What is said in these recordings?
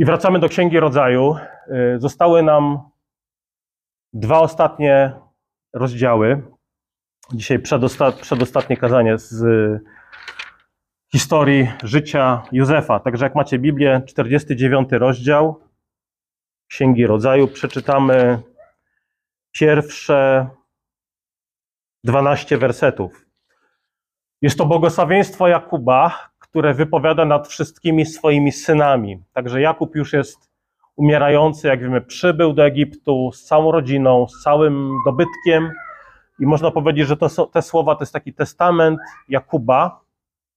I wracamy do Księgi Rodzaju. Y, Zostały nam dwa ostatnie rozdziały. Dzisiaj przedosta przedostatnie kazanie z y, historii życia Józefa. Także jak macie Biblię, 49 rozdział Księgi Rodzaju, przeczytamy pierwsze 12 wersetów. Jest to błogosławieństwo Jakuba, które wypowiada nad wszystkimi swoimi synami. Także Jakub już jest umierający, jak wiemy, przybył do Egiptu z całą rodziną, z całym dobytkiem. I można powiedzieć, że to, te słowa to jest taki testament Jakuba,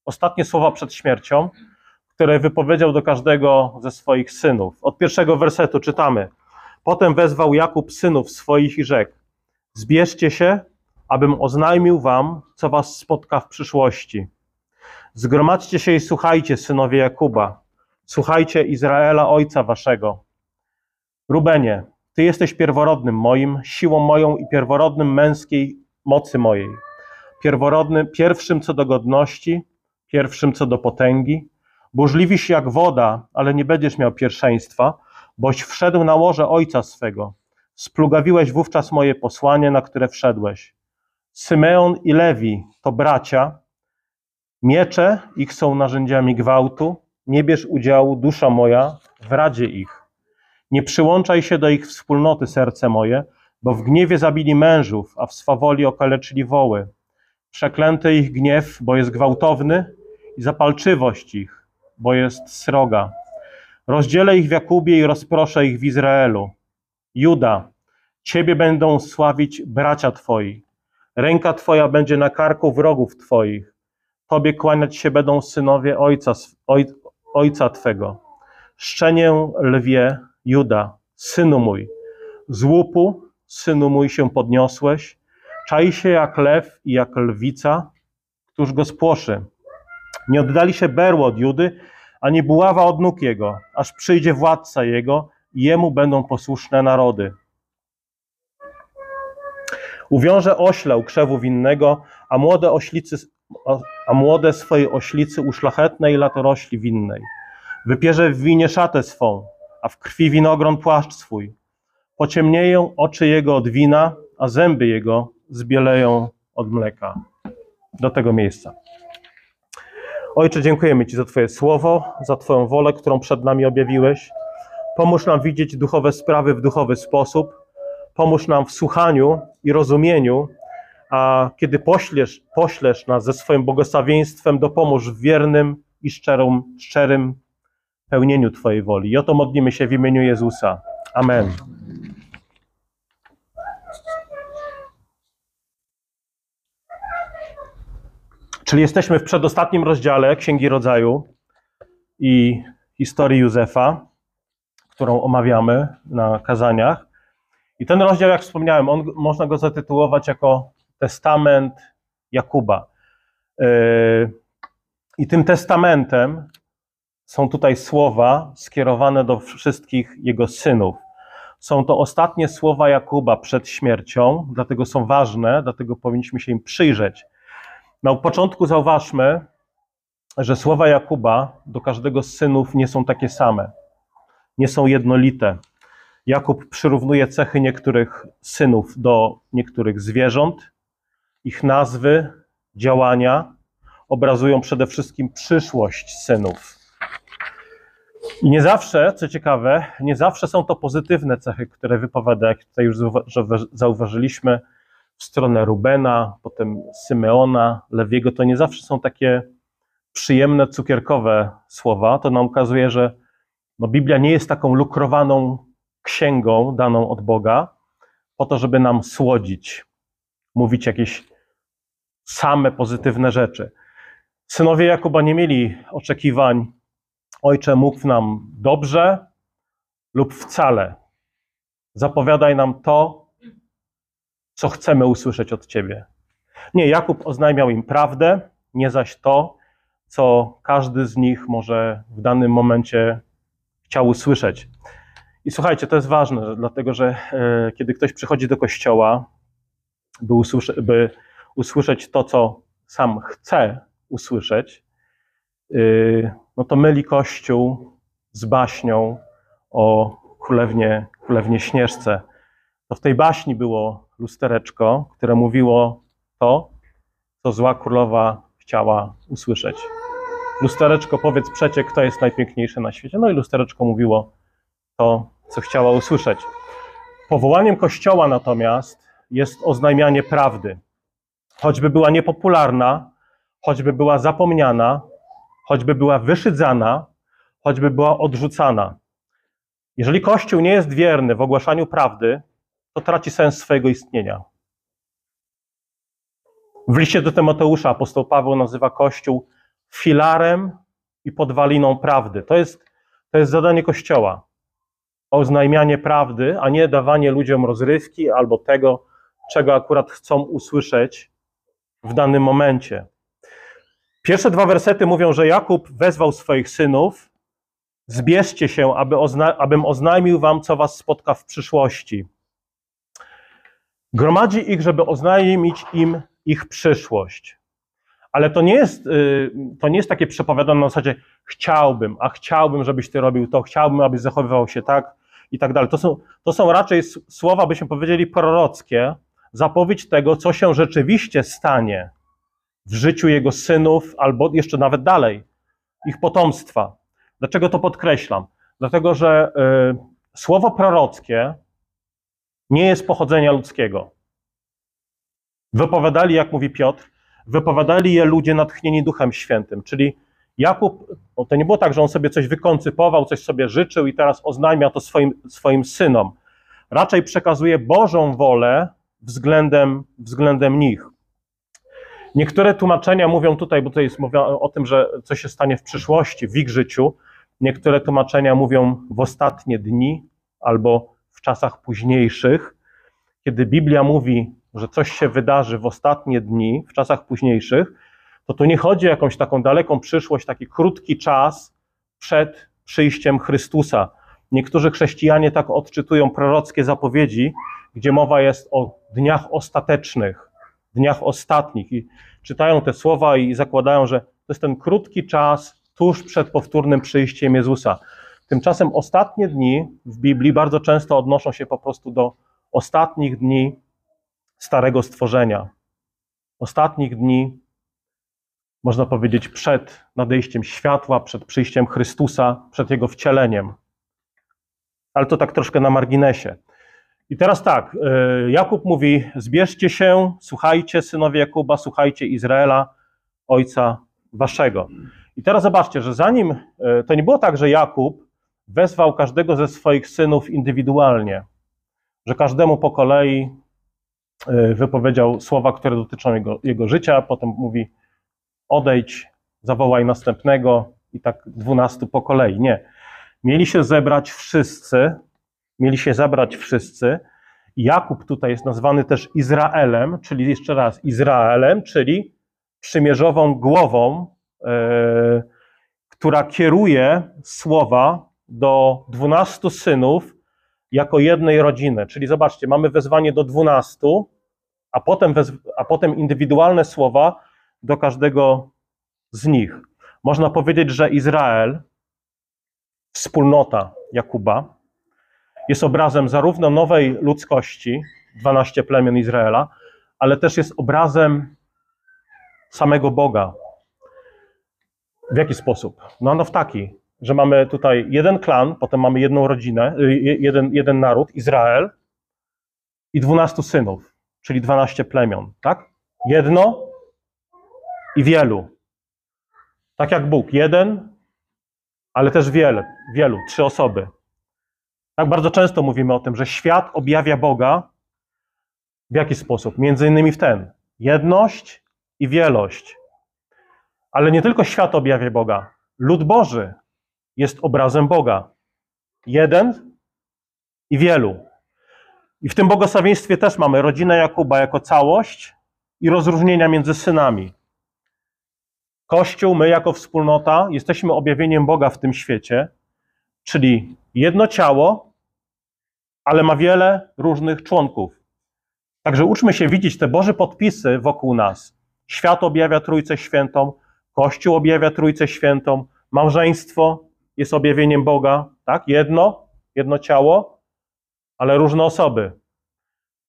ostatnie słowa przed śmiercią, które wypowiedział do każdego ze swoich synów. Od pierwszego wersetu czytamy. Potem wezwał Jakub synów swoich i rzekł: Zbierzcie się, abym oznajmił wam, co was spotka w przyszłości. Zgromadźcie się i słuchajcie, synowie Jakuba. Słuchajcie Izraela, ojca waszego. Rubenie, ty jesteś pierworodnym moim, siłą moją i pierworodnym męskiej mocy mojej. Pierworodnym, pierwszym co do godności, pierwszym co do potęgi. Burzliwiś jak woda, ale nie będziesz miał pierwszeństwa, boś wszedł na łoże ojca swego. Splugawiłeś wówczas moje posłanie, na które wszedłeś. Symeon i Lewi to bracia, Miecze ich są narzędziami gwałtu. Nie bierz udziału, dusza moja, w radzie ich. Nie przyłączaj się do ich wspólnoty, serce moje, bo w gniewie zabili mężów, a w swawoli okaleczyli woły. Przeklęty ich gniew, bo jest gwałtowny, i zapalczywość ich, bo jest sroga. Rozdzielę ich w Jakubie i rozproszę ich w Izraelu. Juda, Ciebie będą sławić bracia Twoi. Ręka Twoja będzie na karku wrogów Twoich. Tobie kłaniać się będą synowie ojca, oj, ojca Twego. Szczenię lwie, Juda, synu mój. Z łupu, synu mój, się podniosłeś. Czai się jak lew i jak lwica, któż go spłoszy. Nie oddali się berło od Judy, ani buława od nóg jego, aż przyjdzie władca jego i jemu będą posłuszne narody. Uwiąże ośle krzewu winnego, a młode oślicy, a młode swojej oślicy u szlachetnej latorośli winnej. Wypierze w winie szatę swą, a w krwi winogron płaszcz swój. Pociemnieją oczy jego od wina, a zęby jego zbieleją od mleka. Do tego miejsca. Ojcze, dziękujemy Ci za Twoje słowo, za Twoją wolę, którą przed nami objawiłeś. Pomóż nam widzieć duchowe sprawy w duchowy sposób. Pomóż nam w słuchaniu i rozumieniu, a kiedy poślesz, poślesz nas ze swoim błogosławieństwem, dopomóż w wiernym i szczerym, szczerym pełnieniu Twojej woli. I o to modlimy się w imieniu Jezusa. Amen. Czyli jesteśmy w przedostatnim rozdziale Księgi Rodzaju i historii Józefa, którą omawiamy na kazaniach. I ten rozdział, jak wspomniałem, on, można go zatytułować jako Testament Jakuba. Yy, I tym testamentem są tutaj słowa skierowane do wszystkich jego synów. Są to ostatnie słowa Jakuba przed śmiercią, dlatego są ważne, dlatego powinniśmy się im przyjrzeć. Na początku zauważmy, że słowa Jakuba do każdego z synów nie są takie same, nie są jednolite. Jakub przyrównuje cechy niektórych synów do niektórych zwierząt. Ich nazwy, działania obrazują przede wszystkim przyszłość synów. I nie zawsze, co ciekawe, nie zawsze są to pozytywne cechy, które wypowiada, jak tutaj już zauwa- zauważyliśmy, w stronę Rubena, potem Symeona, Lewiego. To nie zawsze są takie przyjemne, cukierkowe słowa. To nam ukazuje, że no, Biblia nie jest taką lukrowaną księgą daną od Boga, po to, żeby nam słodzić, mówić jakieś same pozytywne rzeczy. Synowie Jakuba nie mieli oczekiwań, ojcze, mów nam dobrze lub wcale. Zapowiadaj nam to, co chcemy usłyszeć od ciebie. Nie, Jakub oznajmiał im prawdę, nie zaś to, co każdy z nich może w danym momencie chciał usłyszeć. I słuchajcie, to jest ważne, dlatego że e, kiedy ktoś przychodzi do kościoła, by, usłysze, by usłyszeć to, co sam chce usłyszeć, yy, no to myli Kościół z baśnią, o królewnie, królewnie Śnieżce, to w tej baśni było lustereczko, które mówiło to, co zła królowa chciała usłyszeć. Lustereczko, powiedz przecie, kto jest najpiękniejszy na świecie. No i lustereczko mówiło to, co chciała usłyszeć. Powołaniem Kościoła natomiast jest oznajmianie prawdy. Choćby była niepopularna, choćby była zapomniana, choćby była wyszydzana, choćby była odrzucana. Jeżeli Kościół nie jest wierny w ogłaszaniu prawdy, to traci sens swojego istnienia. W liście do Tymoteusza apostoł Paweł nazywa Kościół filarem i podwaliną prawdy. To jest, to jest zadanie Kościoła. Oznajmianie prawdy, a nie dawanie ludziom rozrywki albo tego, czego akurat chcą usłyszeć w danym momencie. Pierwsze dwa wersety mówią, że Jakub wezwał swoich synów: Zbierzcie się, aby ozna abym oznajmił wam, co was spotka w przyszłości. Gromadzi ich, żeby oznajmić im ich przyszłość. Ale to nie jest, y, to nie jest takie przepowiadane na zasadzie chciałbym, a chciałbym, żebyś ty robił to, chciałbym, abyś zachowywał się tak i tak dalej. To są, to są raczej słowa, byśmy powiedzieli, prorockie, zapowiedź tego, co się rzeczywiście stanie w życiu jego synów, albo jeszcze nawet dalej, ich potomstwa. Dlaczego to podkreślam? Dlatego, że y, słowo prorockie nie jest pochodzenia ludzkiego. Wypowiadali, jak mówi Piotr, wypowiadali je ludzie natchnieni Duchem Świętym, czyli Jakub, no to nie było tak, że on sobie coś wykoncypował, coś sobie życzył i teraz oznajmia to swoim, swoim synom. Raczej przekazuje Bożą wolę względem, względem nich. Niektóre tłumaczenia mówią tutaj, bo tutaj jest mowa o tym, że coś się stanie w przyszłości, w ich życiu. Niektóre tłumaczenia mówią w ostatnie dni albo w czasach późniejszych. Kiedy Biblia mówi, że coś się wydarzy w ostatnie dni, w czasach późniejszych, to tu nie chodzi o jakąś taką daleką przyszłość, taki krótki czas przed przyjściem Chrystusa. Niektórzy chrześcijanie tak odczytują prorockie zapowiedzi, gdzie mowa jest o dniach ostatecznych, dniach ostatnich i czytają te słowa i zakładają, że to jest ten krótki czas tuż przed powtórnym przyjściem Jezusa. Tymczasem ostatnie dni w Biblii bardzo często odnoszą się po prostu do ostatnich dni starego stworzenia. Ostatnich dni, można powiedzieć, przed nadejściem światła, przed przyjściem Chrystusa, przed Jego wcieleniem. Ale to tak troszkę na marginesie. I teraz tak, e, Jakub mówi: Zbierzcie się, słuchajcie, synowie Jakuba, słuchajcie Izraela, ojca waszego. I teraz zobaczcie, że zanim e, to nie było tak, że Jakub wezwał każdego ze swoich synów indywidualnie, że każdemu po kolei e, wypowiedział słowa, które dotyczą jego, jego życia, potem mówi: odejdź, zawołaj następnego i tak dwunastu po kolei. Nie. Mieli się zebrać wszyscy, mieli się zabrać wszyscy. Jakub tutaj jest nazwany też Izraelem, czyli jeszcze raz Izraelem, czyli przymierzową głową, yy, która kieruje słowa do dwunastu synów jako jednej rodziny. Czyli zobaczcie, mamy wezwanie do dwunastu, a potem, a potem indywidualne słowa do każdego z nich. Można powiedzieć, że Izrael, wspólnota Jakuba, jest obrazem zarówno nowej ludzkości, 12 plemion Izraela, ale też jest obrazem samego Boga. W jaki sposób? No, no w taki, że mamy tutaj jeden klan, potem mamy jedną rodzinę, y, jeden, jeden naród, Izrael i 12 synów, czyli 12 plemion, tak? Jedno i wielu. Tak jak Bóg, jeden, ale też wiele, wielu, trzy osoby. Tak bardzo często mówimy o tym, że świat objawia Boga w jaki sposób? Między innymi w ten: jedność i wielość. Ale nie tylko świat objawia Boga. Lud Boży jest obrazem Boga. Jeden i wielu. I w tym błogosławieństwie też mamy rodzinę Jakuba jako całość i rozróżnienia między synami. Kościół, my jako wspólnota, jesteśmy objawieniem Boga w tym świecie, czyli jedno ciało, ale ma wiele różnych członków. Także uczmy się widzieć te Boże podpisy wokół nas. Świat objawia Trójcę Świętą, Kościół objawia Trójcę Świętą, małżeństwo jest objawieniem Boga, tak? Jedno jedno ciało, ale różne osoby.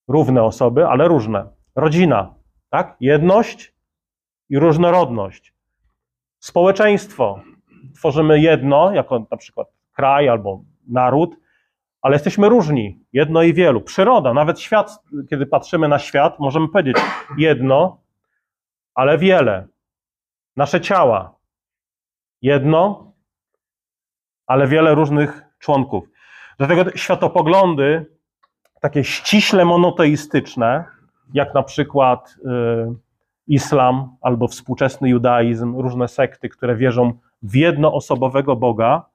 Równe osoby, ale różne. Rodzina, tak? Jedność i różnorodność. Społeczeństwo. Tworzymy jedno, jako na przykład kraj albo naród, ale jesteśmy różni, jedno i wielu. Przyroda, nawet świat, kiedy patrzymy na świat, możemy powiedzieć jedno, ale wiele. Nasze ciała, jedno, ale wiele różnych członków. Dlatego światopoglądy, takie ściśle monoteistyczne, jak na przykład y, islam albo współczesny judaizm, różne sekty, które wierzą w jednoosobowego Boga,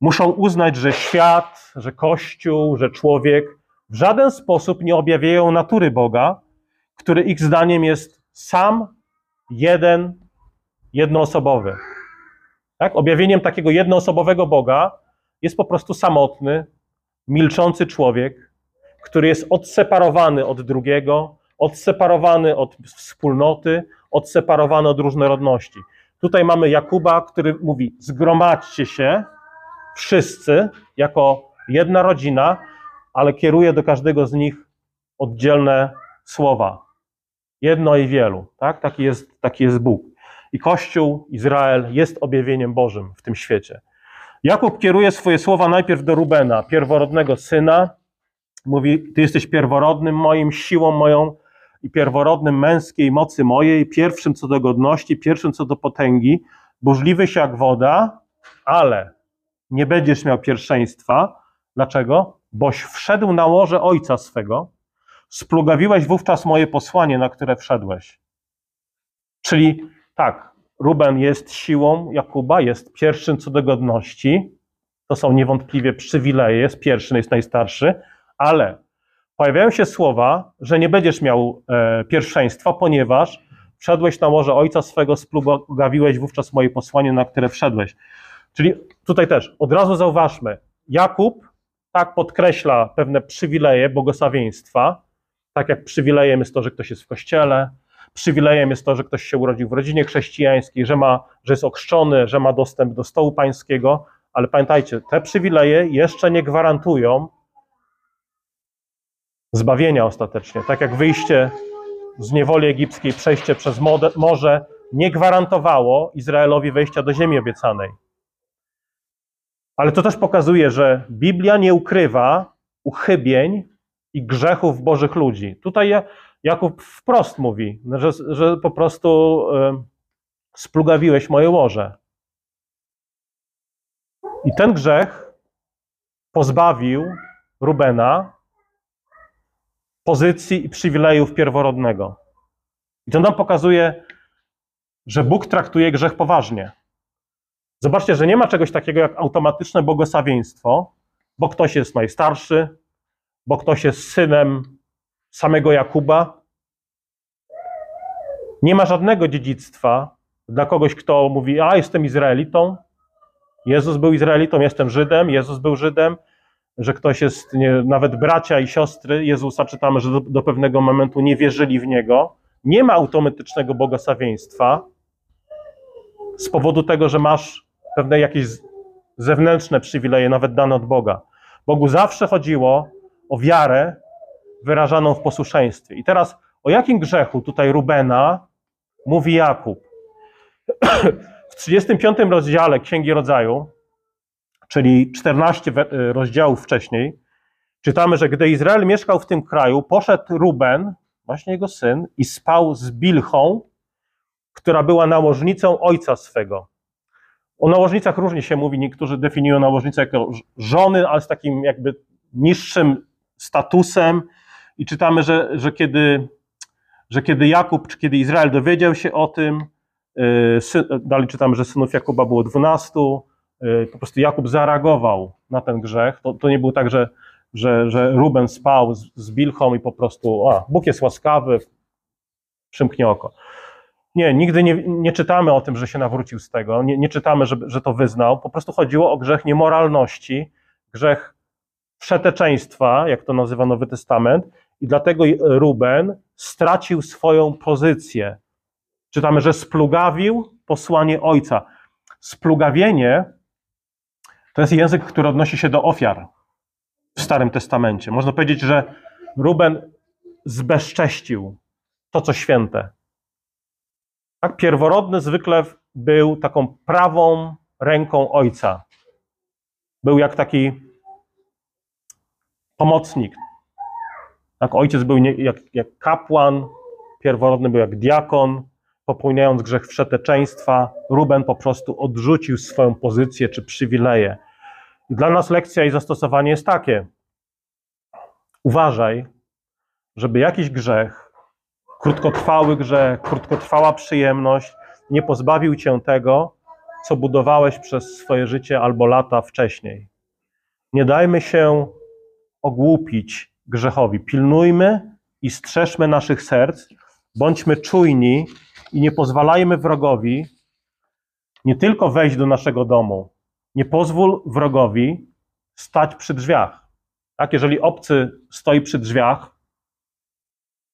muszą uznać, że świat, że Kościół, że człowiek w żaden sposób nie objawiają natury Boga, który ich zdaniem jest sam, jeden, jednoosobowy. Tak? Objawieniem takiego jednoosobowego Boga jest po prostu samotny, milczący człowiek, który jest odseparowany od drugiego, odseparowany od wspólnoty, odseparowany od różnorodności. Tutaj mamy Jakuba, który mówi: Zgromadźcie się, wszyscy, jako jedna rodzina, ale kieruje do każdego z nich oddzielne słowa. Jedno i wielu. Tak? Taki, jest, taki jest Bóg. I Kościół, Izrael jest objawieniem Bożym w tym świecie. Jakub kieruje swoje słowa najpierw do Rubena, pierworodnego syna. Mówi: Ty jesteś pierworodnym moim, siłą moją i pierworodnym męskiej mocy mojej, pierwszym co do godności, pierwszym co do potęgi, burzliwyś jak woda, ale nie będziesz miał pierwszeństwa. Dlaczego? Boś wszedł na łoże ojca swego, splugawiłeś wówczas moje posłanie, na które wszedłeś. Czyli tak, Ruben jest siłą Jakuba, jest pierwszym co do godności. To są niewątpliwie przywileje, jest pierwszy, jest najstarszy, ale pojawiają się słowa, że nie będziesz miał e, pierwszeństwa, ponieważ wszedłeś na morze ojca swego, splugawiłeś wówczas moje posłanie, na które wszedłeś. Czyli tutaj też od razu zauważmy, Jakub tak podkreśla pewne przywileje błogosławieństwa, tak jak przywilejem jest to, że ktoś jest w kościele, przywilejem jest to, że ktoś się urodził w rodzinie chrześcijańskiej, że, ma, że jest okrzczony, że ma dostęp do stołu pańskiego, ale pamiętajcie, te przywileje jeszcze nie gwarantują zbawienia ostatecznie. Tak jak wyjście z niewoli egipskiej, przejście przez morze nie gwarantowało Izraelowi wejścia do ziemi obiecanej. Ale to też pokazuje, że Biblia nie ukrywa uchybień i grzechów Bożych ludzi. Tutaj Jakub wprost mówi, że, że po prostu splugawiłeś moje łoże. I ten grzech pozbawił Rubena pozycji i przywilejów pierworodnego. I to nam pokazuje, że Bóg traktuje grzech poważnie. Zobaczcie, że nie ma czegoś takiego jak automatyczne błogosławieństwo, bo ktoś jest najstarszy, bo ktoś jest synem samego Jakuba. Nie ma żadnego dziedzictwa dla kogoś, kto mówi: A, jestem Izraelitą. Jezus był Izraelitą, jestem Żydem, Jezus był Żydem, że ktoś jest, nie, nawet bracia i siostry Jezusa, czytamy, że do, do pewnego momentu nie wierzyli w Niego. Nie ma automatycznego błogosławieństwa z powodu tego, że masz pewne jakieś zewnętrzne przywileje, nawet dane od Boga. Bogu zawsze chodziło o wiarę wyrażaną w posłuszeństwie. I teraz o jakim grzechu tutaj Rubena mówi Jakub? W 35 rozdziale Księgi Rodzaju, czyli 14 rozdziałów wcześniej, czytamy, że gdy Izrael mieszkał w tym kraju, poszedł Ruben, właśnie jego syn, i spał z Bilchą, która była nałożnicą ojca swego. O nałożnicach różnie się mówi, niektórzy definiują nałożnicę jako żony, ale z takim jakby niższym statusem. I czytamy, że, że, kiedy, że kiedy Jakub, czy kiedy Izrael dowiedział się o tym, yy, dalej czytamy, że synów Jakuba było dwunastu, po prostu Jakub zareagował na ten grzech. To, to nie było tak, że, że, że Ruben spał z, z Bilchą i po prostu, a, Bóg jest łaskawy, przymknie oko. Nie, nigdy nie, nie, czytamy o tym, że się nawrócił z tego, nie, nie czytamy, że, że to wyznał. Po prostu chodziło o grzech niemoralności, grzech wszeteczeństwa, jak to nazywa Nowy Testament, i dlatego Ruben stracił swoją pozycję. Czytamy, że splugawił posłanie ojca. Splugawienie to jest język, który odnosi się do ofiar. w Starym Testamencie. Można powiedzieć, że Ruben zbezcześcił to, co święte. Tak, pierworodny zwykle był taką prawą ręką ojca. Był jak taki pomocnik. Tak, ojciec był nie, jak, jak kapłan, pierworodny był jak diakon, popełniając grzech wszeteczeństwa, Ruben po prostu odrzucił swoją pozycję czy przywileje. Dla nas lekcja i zastosowanie jest takie. Uważaj, żeby jakiś grzech, krótkotrwały grzech, krótkotrwała przyjemność nie pozbawił cię tego, co budowałeś przez swoje życie albo lata wcześniej. Nie dajmy się ogłupić grzechowi. Pilnujmy i strzeżmy naszych serc, bądźmy czujni i nie pozwalajmy wrogowi nie tylko wejść do naszego domu, nie pozwól wrogowi stać przy drzwiach. Tak? Jeżeli obcy stoi przy drzwiach,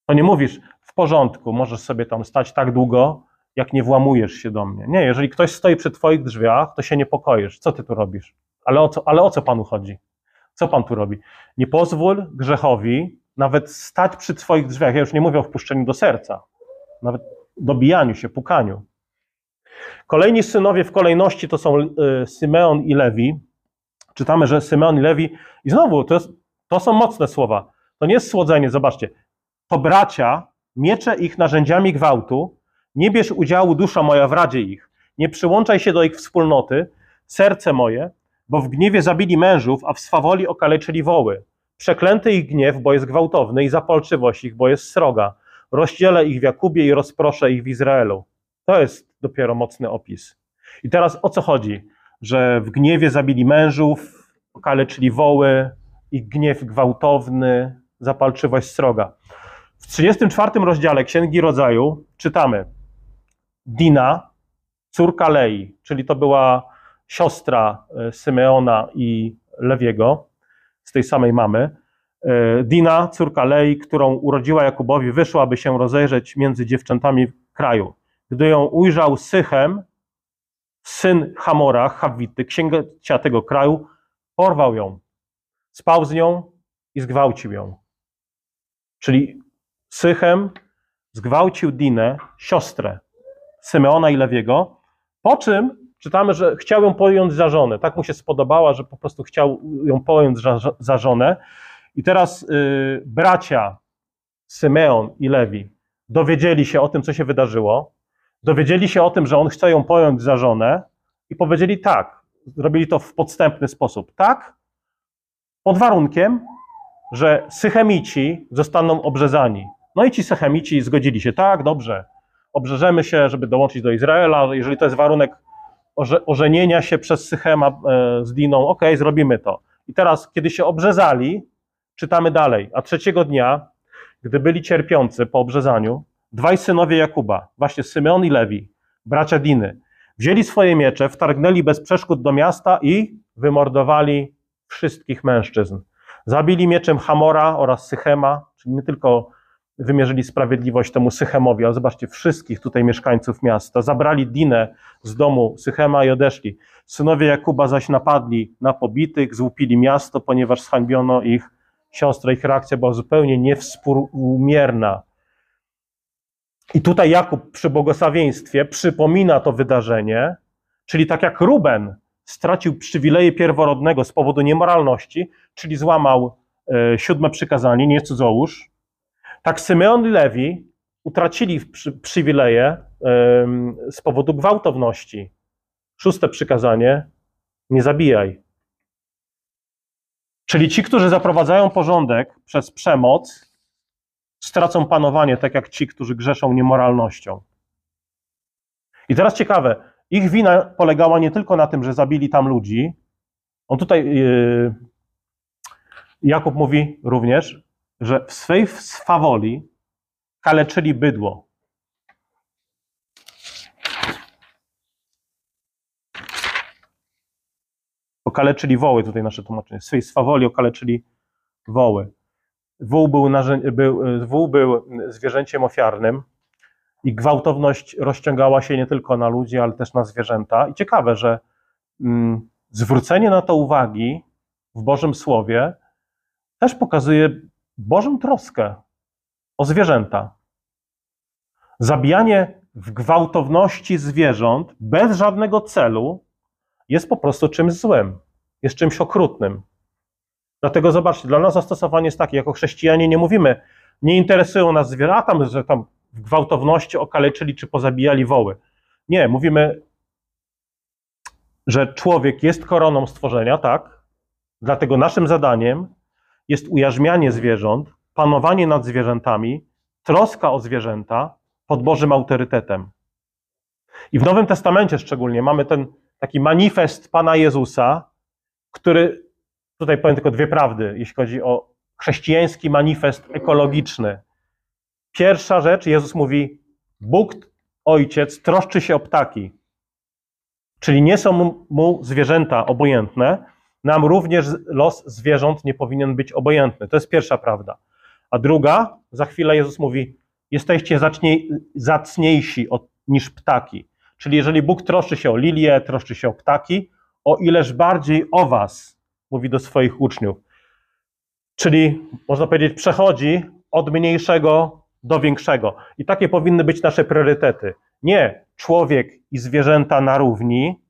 to nie mówisz w porządku, możesz sobie tam stać tak długo, jak nie włamujesz się do mnie. Nie, jeżeli ktoś stoi przy twoich drzwiach, to się niepokoisz. Co ty tu robisz? Ale o co, ale o co panu chodzi? Co pan tu robi? Nie pozwól grzechowi nawet stać przy twoich drzwiach. Ja już nie mówię o wpuszczeniu do serca, nawet dobijaniu się, pukaniu. Kolejni synowie w kolejności to są y, Symeon i Lewi. Czytamy, że Symeon i Lewi, i znowu to, jest, to są mocne słowa. To nie jest słodzenie, zobaczcie. To bracia, miecze ich narzędziami gwałtu, nie bierz udziału, dusza moja, w radzie ich. Nie przyłączaj się do ich wspólnoty, serce moje, bo w gniewie zabili mężów, a w swawoli okaleczyli woły. Przeklęty ich gniew, bo jest gwałtowny, i zapalczywość ich, bo jest sroga. Rozdzielę ich w Jakubie i rozproszę ich w Izraelu. To jest dopiero mocny opis. I teraz o co chodzi? Że w gniewie zabili mężów, okaleczyli woły, ich gniew gwałtowny, zapalczywość sroga. W 34 rozdziale Księgi Rodzaju czytamy: Dina, córka Lei, czyli to była siostra e, Symeona i Lewiego, z tej samej mamy. E, Dina, córka Lei, którą urodziła Jakubowi, wyszła, aby się rozejrzeć między dziewczętami w kraju. Gdy ją ujrzał Sychem, syn Hamora, Hawity, księcia tego kraju, porwał ją, spał z nią i zgwałcił ją. Czyli Sychem zgwałcił Dinę, siostrę Symeona i Lewiego, po czym czytamy, że chciał ją pojąć za żonę. Tak mu się spodobała, że po prostu chciał ją pojąć za, za żonę. I teraz y, bracia Symeon i Lewi dowiedzieli się o tym, co się wydarzyło, dowiedzieli się o tym, że on chce ją pojąć za żonę i powiedzieli tak. Zrobili to w podstępny sposób. Tak, pod warunkiem, że Sychemici zostaną obrzezani. No i ci Sychemici zgodzili się. Tak, dobrze, obrzeżemy się, żeby dołączyć do Izraela. Jeżeli to jest warunek ożenienia się przez Sychema e, z Diną, ok, zrobimy to. I teraz, kiedy się obrzezali, czytamy dalej. A trzeciego dnia, gdy byli cierpiący po obrzezaniu, dwaj synowie Jakuba, właśnie Symeon i Lewi, bracia Diny, wzięli swoje miecze, wtargnęli bez przeszkód do miasta i wymordowali wszystkich mężczyzn. Zabili mieczem Hamora oraz Sychema, czyli nie tylko wymierzyli sprawiedliwość temu Sychemowi, ale zobaczcie, wszystkich tutaj mieszkańców miasta. Zabrali Dinę z domu Sychema i odeszli. Synowie Jakuba zaś napadli na pobitych, złupili miasto, ponieważ zhańbiono ich siostrę. Ich reakcja była zupełnie niewspółmierna. I tutaj Jakub przy błogosławieństwie przypomina to wydarzenie, czyli tak jak Ruben stracił przywileje pierworodnego z powodu niemoralności, czyli złamał e, siódme przykazanie, nie cudzołóż, tak Symeon i Lewi utracili przy, przywileje z powodu gwałtowności. Szóste przykazanie: nie zabijaj. Czyli ci, którzy zaprowadzają porządek przez przemoc, stracą panowanie, tak jak ci, którzy grzeszą niemoralnością. I teraz ciekawe, ich wina polegała nie tylko na tym, że zabili tam ludzi. On tutaj, yy, Jakub mówi również, że w swej swawoli kaleczyli bydło. Okaleczyli woły, tutaj nasze tłumaczenie. W swej swawoli okaleczyli woły. Wół był, był, wół był zwierzęciem ofiarnym i gwałtowność rozciągała się nie tylko na ludzi, ale też na zwierzęta. I ciekawe, że mm, zwrócenie na to uwagi w Bożym Słowie też pokazuje Bożą troskę o zwierzęta. Zabijanie w gwałtowności zwierząt bez żadnego celu jest po prostu czymś złym, jest czymś okrutnym. Dlatego zobaczcie, dla nas zastosowanie jest takie, jako chrześcijanie nie mówimy, nie interesują nas zwierzęta, że tam w gwałtowności okaleczyli czy pozabijali woły. Nie, mówimy, że człowiek jest koroną stworzenia, tak? Dlatego naszym zadaniem jest ujarzmianie zwierząt, panowanie nad zwierzętami, troska o zwierzęta pod Bożym autorytetem. I w Nowym Testamencie szczególnie mamy ten taki manifest Pana Jezusa, który, tutaj powiem tylko dwie prawdy, jeśli chodzi o chrześcijański manifest ekologiczny. Pierwsza rzecz, Jezus mówi, Bóg, Ojciec, troszczy się o ptaki. Czyli nie są mu zwierzęta obojętne, nam również los zwierząt nie powinien być obojętny. To jest pierwsza prawda. A druga, za chwilę Jezus mówi, jesteście zacznie, zacniejsi od, niż ptaki. Czyli jeżeli Bóg troszczy się o lilię, troszczy się o ptaki, o ileż bardziej o was, mówi do swoich uczniów. Czyli, można powiedzieć, przechodzi od mniejszego do większego. I takie powinny być nasze priorytety. Nie człowiek i zwierzęta na równi,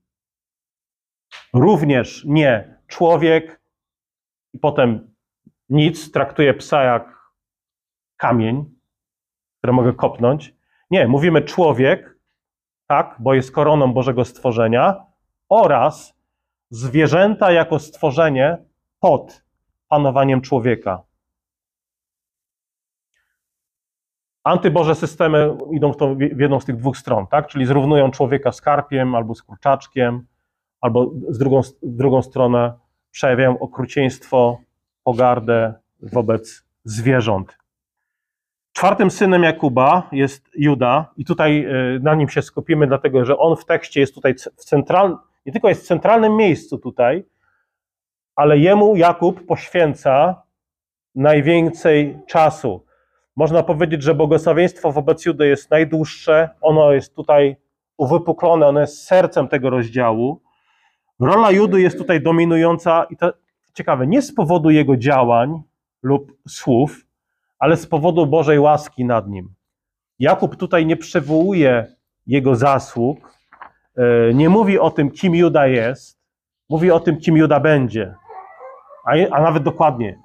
również nie człowiek i potem nic, traktuje psa jak kamień, który mogę kopnąć. Nie, mówimy człowiek, tak, bo jest koroną Bożego stworzenia, oraz zwierzęta jako stworzenie pod panowaniem człowieka. Antyboże systemy idą w, to, w jedną z tych dwóch stron, tak? czyli zrównują człowieka z karpiem albo z kurczaczkiem, albo z drugą, drugą stronę przejawiają okrucieństwo, pogardę wobec zwierząt. Czwartym synem Jakuba jest Juda, i tutaj e, na nim się skupimy, dlatego że on w tekście jest tutaj w centralnym, nie tylko jest w centralnym miejscu tutaj, ale jemu Jakub poświęca najwięcej czasu. Można powiedzieć, że błogosławieństwo wobec Judy jest najdłuższe, ono jest tutaj uwypuklone, ono jest sercem tego rozdziału. Rola Judy jest tutaj dominująca i to ciekawe, nie z powodu jego działań lub słów, ale z powodu Bożej łaski nad nim. Jakub tutaj nie przywołuje jego zasług, nie mówi o tym, kim Juda jest, mówi o tym, kim Juda będzie. A, a nawet dokładnie,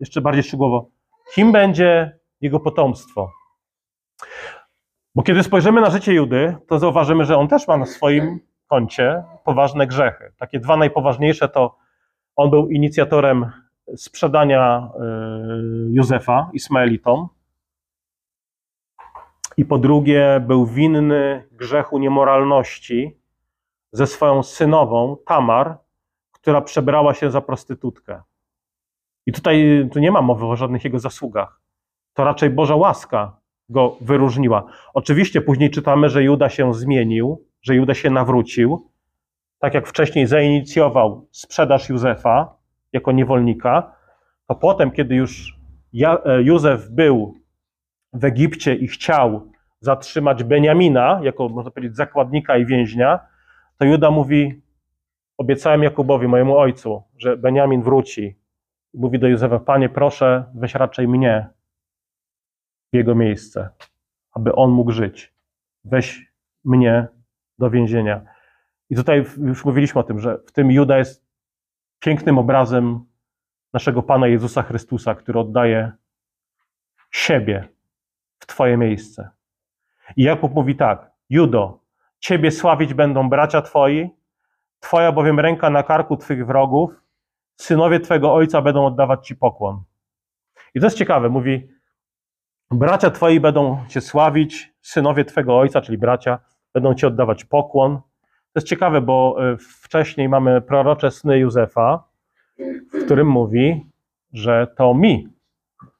jeszcze bardziej szczegółowo, kim będzie jego potomstwo. Bo kiedy spojrzymy na życie Judy, to zauważymy, że on też ma na swoim koncie poważne grzechy. Takie dwa najpoważniejsze to on był inicjatorem sprzedania y, Józefa Ismaelitom. I po drugie, był winny grzechu niemoralności ze swoją synową Tamar, która przebrała się za prostytutkę. I tutaj tu nie ma mowy o żadnych jego zasługach. To raczej Boża łaska go wyróżniła. Oczywiście później czytamy, że Juda się zmienił, że Juda się nawrócił. Tak jak wcześniej zainicjował sprzedaż Józefa, jako niewolnika, to potem, kiedy już e, Józef był w Egipcie i chciał zatrzymać Beniamina, jako można powiedzieć zakładnika i więźnia, to Juda mówi: Obiecałem Jakubowi, mojemu ojcu, że Beniamin wróci. Mówi do Józefa: Panie, proszę, weź raczej mnie w jego miejsce, aby on mógł żyć. Weź mnie do więzienia. I tutaj już mówiliśmy o tym, że w tym Juda jest pięknym obrazem naszego Pana Jezusa Chrystusa, który oddaje siebie w Twoje miejsce. I Jakub mówi tak: Judo, Ciebie sławić będą bracia Twoi, Twoja bowiem ręka na karku Twych wrogów, synowie Twego ojca będą oddawać Ci pokłon. I to jest ciekawe, mówi: Bracia Twoi będą Cię sławić, synowie Twego ojca, czyli bracia, będą Ci oddawać pokłon. To jest ciekawe, bo e, wcześniej mamy prorocze sny Józefa, w którym mówi, że to mi.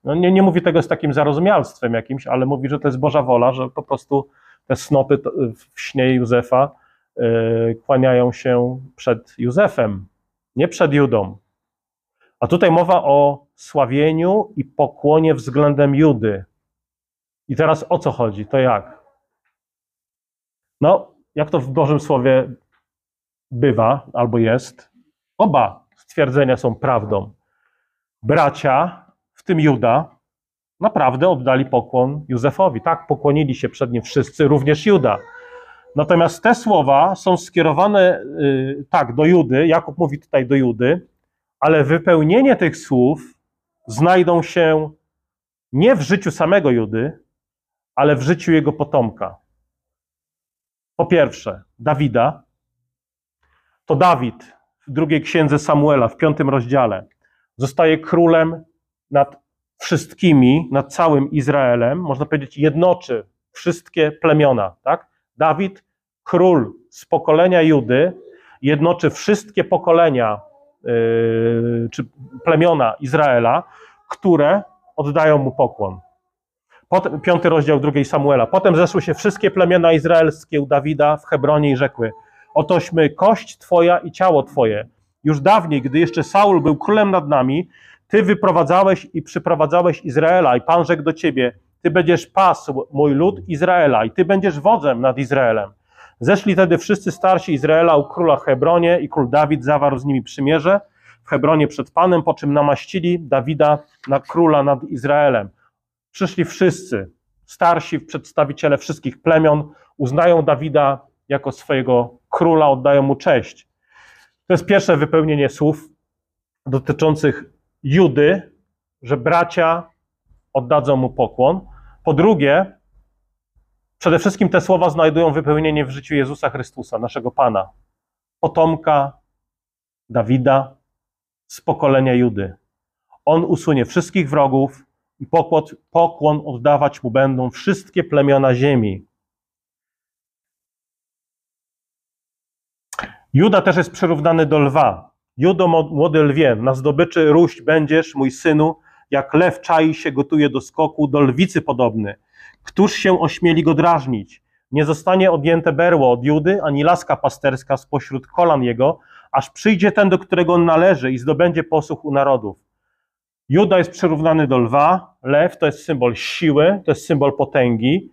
No nie, nie mówi tego z takim zarozumialstwem jakimś, ale mówi, że to jest Boża wola, że po prostu te snopy w śnie Józefa yy, kłaniają się przed Józefem, nie przed Judą. A tutaj mowa o sławieniu i pokłonie względem Judy. I teraz o co chodzi? To jak? No, jak to w Bożym Słowie bywa albo jest, oba stwierdzenia są prawdą. bracia, w tym Juda, naprawdę oddali pokłon Józefowi. Tak, pokłonili się przed nim wszyscy, również Juda. Natomiast te słowa są skierowane y, tak do Judy, Jakub mówi tutaj do Judy, ale wypełnienie tych słów znajdą się nie w życiu samego Judy, ale w życiu jego potomka. Po pierwsze, Dawida. To Dawid w drugiej księdze Samuela, w piątym rozdziale, zostaje królem nad wszystkimi, nad całym Izraelem. Można powiedzieć, jednoczy wszystkie plemiona. Tak? Dawid, król z pokolenia Judy, jednoczy wszystkie pokolenia yy, czy plemiona Izraela, które oddają mu pokłon. Potem, piąty rozdział drugiej Samuela. Potem zeszły się wszystkie plemiona izraelskie u Dawida w Hebronie i rzekły: Otośmy kość Twoja i ciało Twoje. Już dawniej, gdy jeszcze Saul był królem nad nami, Ty wyprowadzałeś i przyprowadzałeś Izraela, i Pan rzekł do Ciebie: Ty będziesz pasł mój lud Izraela, i Ty będziesz wodzem nad Izraelem. Zeszli wtedy wszyscy starsi Izraela u króla Hebronie, i król Dawid zawarł z nimi przymierze w Hebronie przed Panem, po czym namaścili Dawida na króla nad Izraelem. Przyszli wszyscy, starsi przedstawiciele wszystkich plemion, uznają Dawida jako swojego króla, oddają mu cześć. To jest pierwsze wypełnienie słów dotyczących Judy, że bracia oddadzą mu pokłon. Po drugie, przede wszystkim te słowa znajdują wypełnienie w życiu Jezusa Chrystusa, naszego Pana, potomka Dawida z pokolenia Judy. On usunie wszystkich wrogów i pokłon, pokłon oddawać mu będą wszystkie plemiona ziemi. Juda też jest przyrównany do lwa. Judo, młody lwie, na zdobyczy róść będziesz, mój synu, jak lew czai się gotuje do skoku, do lwicy podobny. Któż się ośmieli go drażnić? Nie zostanie odjęte berło od Judy, ani laska pasterska spośród kolan jego, aż przyjdzie ten, do którego on należy i zdobędzie posłuch u narodów. Juda jest przyrównany do lwa, lew to jest symbol siły, to jest symbol potęgi,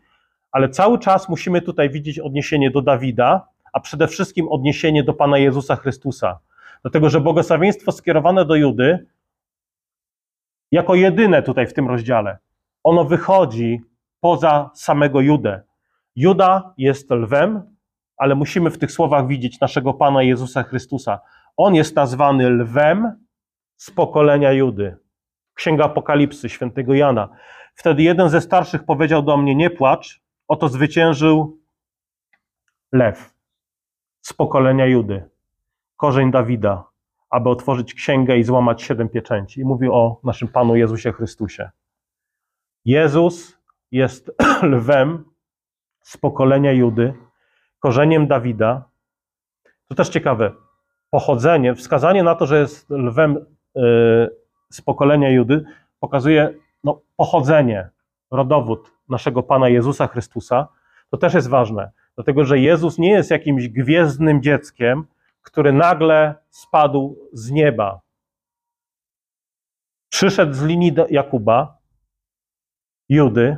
ale cały czas musimy tutaj widzieć odniesienie do Dawida, a przede wszystkim odniesienie do Pana Jezusa Chrystusa. Dlatego, że błogosławieństwo skierowane do Judy, jako jedyne tutaj w tym rozdziale, ono wychodzi poza samego Judę. Juda jest lwem, ale musimy w tych słowach widzieć naszego Pana Jezusa Chrystusa. On jest nazwany lwem z pokolenia Judy. Księga Apokalipsy świętego Jana. Wtedy jeden ze starszych powiedział do mnie: Nie płacz, oto zwyciężył lew z pokolenia Judy, korzeń Dawida, aby otworzyć księgę i złamać siedem pieczęci. I mówi o naszym Panu Jezusie Chrystusie. Jezus jest lwem z pokolenia Judy, korzeniem Dawida. To też ciekawe. Pochodzenie, wskazanie na to, że jest lwem yy, z pokolenia Judy, pokazuje no, pochodzenie, rodowód naszego Pana Jezusa Chrystusa. To też jest ważne, dlatego że Jezus nie jest jakimś gwiezdnym dzieckiem, który nagle spadł z nieba. Przyszedł z linii Jakuba, Judy,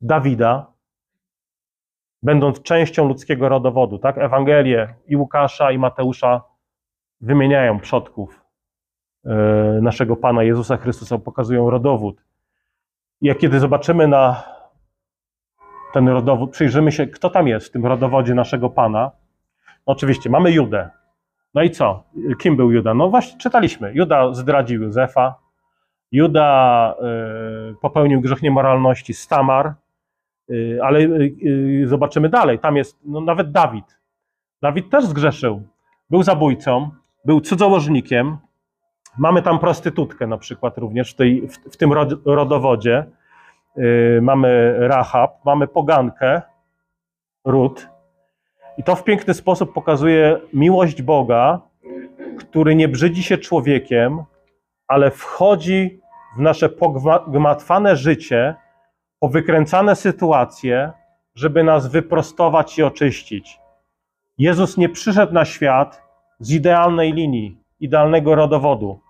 Dawida, będąc częścią ludzkiego rodowodu. Tak? Ewangelie i Łukasza, i Mateusza wymieniają przodków e, naszego Pana Jezusa Chrystusa, pokazują rodowód. Jak kiedy zobaczymy na ten rodowód, przyjrzymy się, kto tam jest w tym rodowodzie naszego Pana. Oczywiście, mamy Judę. No i co? Kim był Juda? No właśnie czytaliśmy. Juda zdradził Józefa. Juda y, popełnił grzech niemoralności z Tamar. Y, ale y, zobaczymy dalej. Tam jest no, nawet Dawid. Dawid też zgrzeszył. Był zabójcą, był cudzołożnikiem. Mamy tam prostytutkę na przykład również w, tej, w, w tym rodowodzie. Mamy Rahab, mamy pogankę, Rut. I to w piękny sposób pokazuje miłość Boga, który nie brzydzi się człowiekiem, ale wchodzi w nasze pogmatwane życie powykręcane sytuacje, żeby nas wyprostować i oczyścić. Jezus nie przyszedł na świat z idealnej linii, idealnego rodowodu.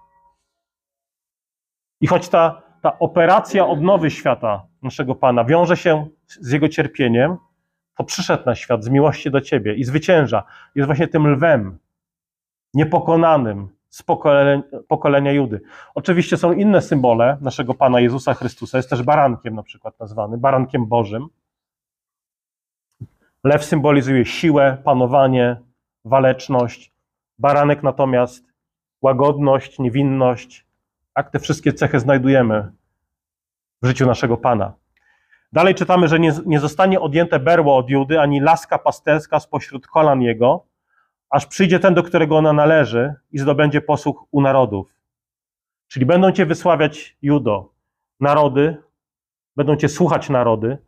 I choć ta, ta operacja odnowy świata naszego Pana wiąże się z Jego cierpieniem, to przyszedł na świat z miłości do Ciebie i zwycięża. Jest właśnie tym lwem, niepokonanym, z pokolenia, pokolenia Judy. Oczywiście są inne symbole naszego Pana Jezusa Chrystusa. Jest też barankiem na przykład nazwany, barankiem Bożym. Lew symbolizuje siłę, panowanie, waleczność. Baranek natomiast łagodność, niewinność. Tak, te wszystkie cechy znajdujemy w życiu naszego Pana. Dalej czytamy, że nie, nie zostanie odjęte berło od Judy, ani laska pasterska spośród kolan jego, aż przyjdzie ten, do którego ona należy i zdobędzie posłuch u narodów. Czyli będą cię wysławiać Judo, narody, będą cię słuchać narody,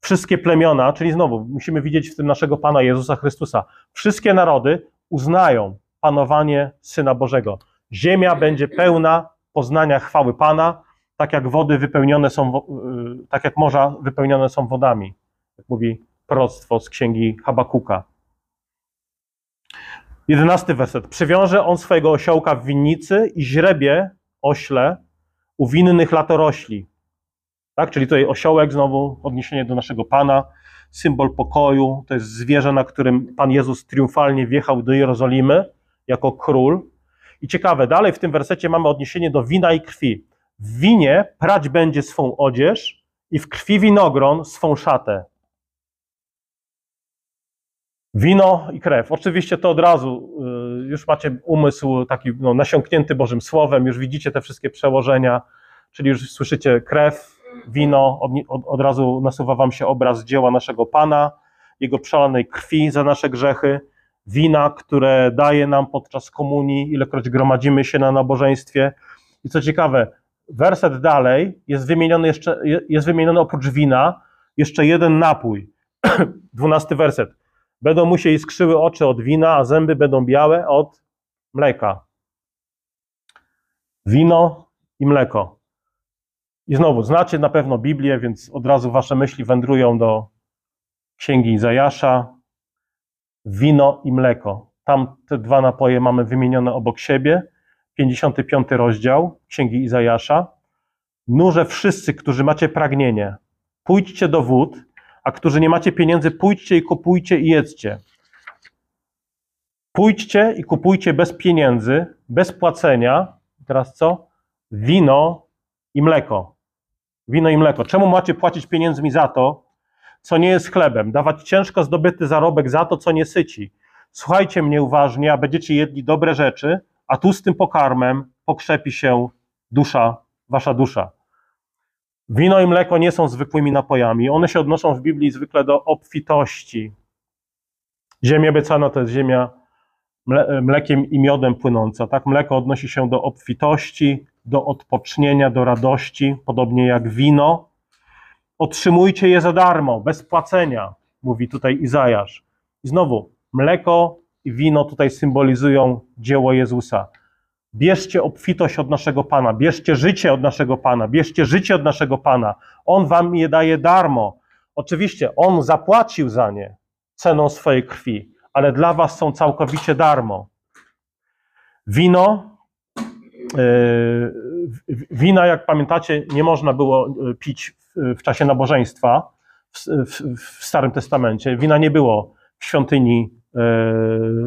wszystkie plemiona, czyli znowu musimy widzieć w tym naszego Pana Jezusa Chrystusa. Wszystkie narody uznają panowanie Syna Bożego. Ziemia będzie pełna poznania chwały Pana, tak jak wody wypełnione są, y, tak jak morza wypełnione są wodami. Jak mówi proroctwo z księgi Habakuka. Jedenasty werset. Przywiąże on swojego osiołka w winnicy i źrebie ośle u winnych latorośli. Tak, czyli tutaj osiołek, znowu odniesienie do naszego Pana, symbol pokoju, to jest zwierzę, na którym Pan Jezus triumfalnie wjechał do Jerozolimy jako król. I ciekawe, dalej w tym wersecie mamy odniesienie do wina i krwi. W winie prać będzie swą odzież i w krwi winogron swą szatę. Wino i krew. Oczywiście to od razu y, już macie umysł taki no, nasiąknięty Bożym Słowem, już widzicie te wszystkie przełożenia, czyli już słyszycie krew, wino, od, od, od razu nasuwa wam się obraz dzieła naszego Pana, Jego przelanej krwi za nasze grzechy, wina, które daje nam podczas komunii, ilekroć gromadzimy się na nabożeństwie. I co ciekawe, werset dalej jest wymieniony jeszcze, jest wymieniony oprócz wina jeszcze jeden napój. Dwunasty werset. Będą mu się iskrzyły oczy od wina, a zęby będą białe od mleka. Wino i mleko. I znowu, znacie na pewno Biblię, więc od razu wasze myśli wędrują do księgi Izajasza. Wino i mleko. Tam te dwa napoje mamy wymienione obok siebie. 55 rozdział księgi Izajasza. Nurze wszyscy, którzy macie pragnienie, pójdźcie do wód, a którzy nie macie pieniędzy, pójdźcie i kupujcie i jedzcie. Pójdźcie i kupujcie bez pieniędzy, bez płacenia. Teraz co? Wino i mleko. Wino i mleko. Czemu macie płacić pieniędzmi za to, co nie jest chlebem? Dawać ciężko zdobyty zarobek za to, co nie syci. Słuchajcie mnie uważnie, a będziecie jedli dobre rzeczy, a tu z tym pokarmem pokrzepi się dusza, wasza dusza. Wino i mleko nie są zwykłymi napojami. One się odnoszą w Biblii zwykle do obfitości. Ziemia obiecana to jest ziemia mlekiem i miodem płynąca. Tak, mleko odnosi się do obfitości, do odpocznienia, do radości, podobnie jak wino. Otrzymujcie je za darmo, bez płacenia, mówi tutaj Izajasz. I znowu, mleko i wino tutaj symbolizują dzieło Jezusa. Bierzcie obfitość od naszego Pana, bierzcie życie od naszego Pana, bierzcie życie od naszego Pana. On wam je daje darmo. Oczywiście, On zapłacił za nie ceną swojej krwi, ale dla was są całkowicie darmo. Wino, yy, wina, jak pamiętacie, nie można było yy, pić w czasie nabożeństwa w, w, Starym Testamencie. Wina nie było w świątyni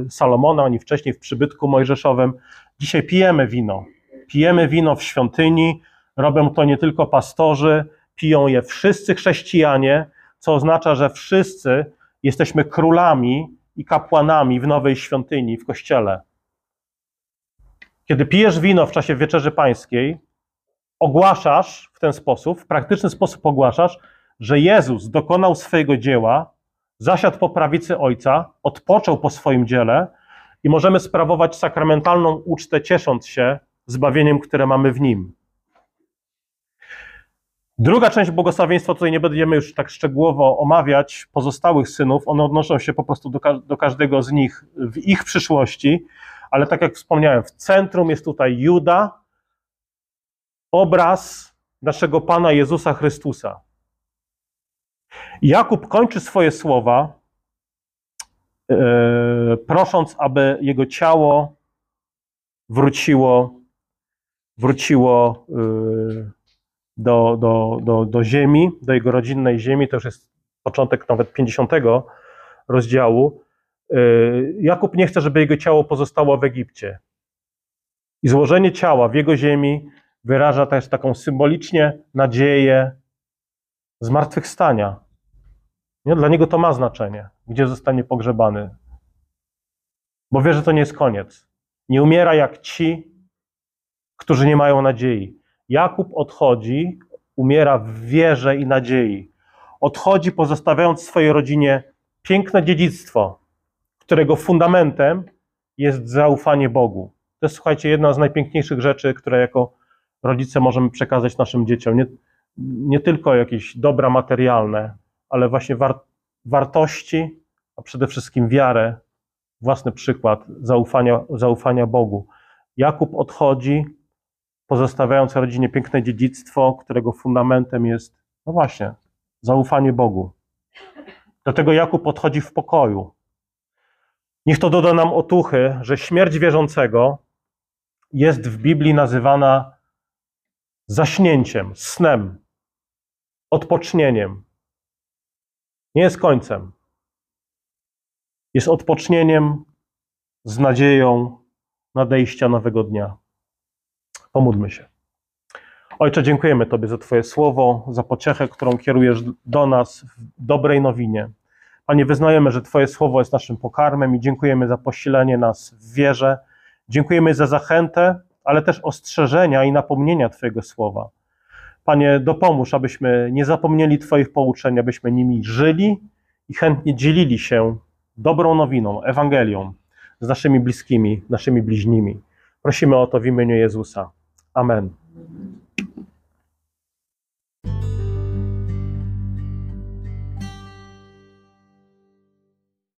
Salomona, ani wcześniej w przybytku mojżeszowym. Dzisiaj pijemy wino. Pijemy wino w świątyni, robią to nie tylko pastorzy, piją je wszyscy chrześcijanie, co oznacza, że wszyscy jesteśmy królami i kapłanami w nowej świątyni, w kościele. Kiedy pijesz wino w czasie wieczerzy pańskiej, ogłaszasz w ten sposób, w praktyczny sposób ogłaszasz, że Jezus dokonał swojego dzieła, zasiadł po prawicy Ojca, odpoczął po swoim dziele i możemy sprawować sakramentalną ucztę, ciesząc się zbawieniem, które mamy w Nim. Druga część błogosławieństwa, tutaj nie będziemy już tak szczegółowo omawiać pozostałych synów, one odnoszą się po prostu do, do każdego z nich w ich przyszłości, ale tak jak wspomniałem, w centrum jest tutaj Juda, obraz naszego Pana Jezusa Chrystusa. Jakub kończy swoje słowa E, prosząc, aby jego ciało wróciło, wróciło e, do, do, do, do ziemi, do jego rodzinnej ziemi. To już jest początek nawet 50 rozdziału. E, Jakub nie chce, żeby jego ciało pozostało w Egipcie. I złożenie ciała w jego ziemi wyraża też taką symbolicznie nadzieję zmartwychwstania. Nie? Dla niego to ma znaczenie, gdzie zostanie pogrzebany. Bo wie, że to nie jest koniec. Nie umiera jak ci, którzy nie mają nadziei. Jakub odchodzi, umiera w wierze i nadziei. Odchodzi, pozostawiając swojej rodzinie piękne dziedzictwo, którego fundamentem jest zaufanie Bogu. To jest, słuchajcie, jedna z najpiękniejszych rzeczy, które jako rodzice możemy przekazać naszym dzieciom. Nie, nie tylko jakieś dobra materialne, ale właśnie war, wartości, a przede wszystkim wiarę, własny przykład zaufania, zaufania Bogu. Jakub odchodzi, pozostawiając rodzinie piękne dziedzictwo, którego fundamentem jest, no właśnie, zaufanie Bogu. Dlatego Jakub odchodzi w pokoju. Niech to doda nam otuchy, że śmierć wierzącego jest w Biblii nazywana zaśnięciem, snem, odpocznieniem. Nie jest końcem. Jest odpocznieniem z nadzieją nadejścia nowego dnia. Pomódlmy się. Ojcze, dziękujemy Tobie za Twoje słowo, za pociechę, którą kierujesz do nas w dobrej nowinie. Panie, wyznajemy, że Twoje słowo jest naszym pokarmem i dziękujemy za posilenie nas w wierze. Dziękujemy za zachętę, ale też ostrzeżenia i napomnienia Twojego słowa. Panie, dopomóż, abyśmy nie zapomnieli Twoich pouczeń, abyśmy nimi żyli i chętnie dzielili się dobrą nowiną, Ewangelią z naszymi bliskimi, naszymi bliźnimi. Prosimy o to w imieniu Jezusa. Amen.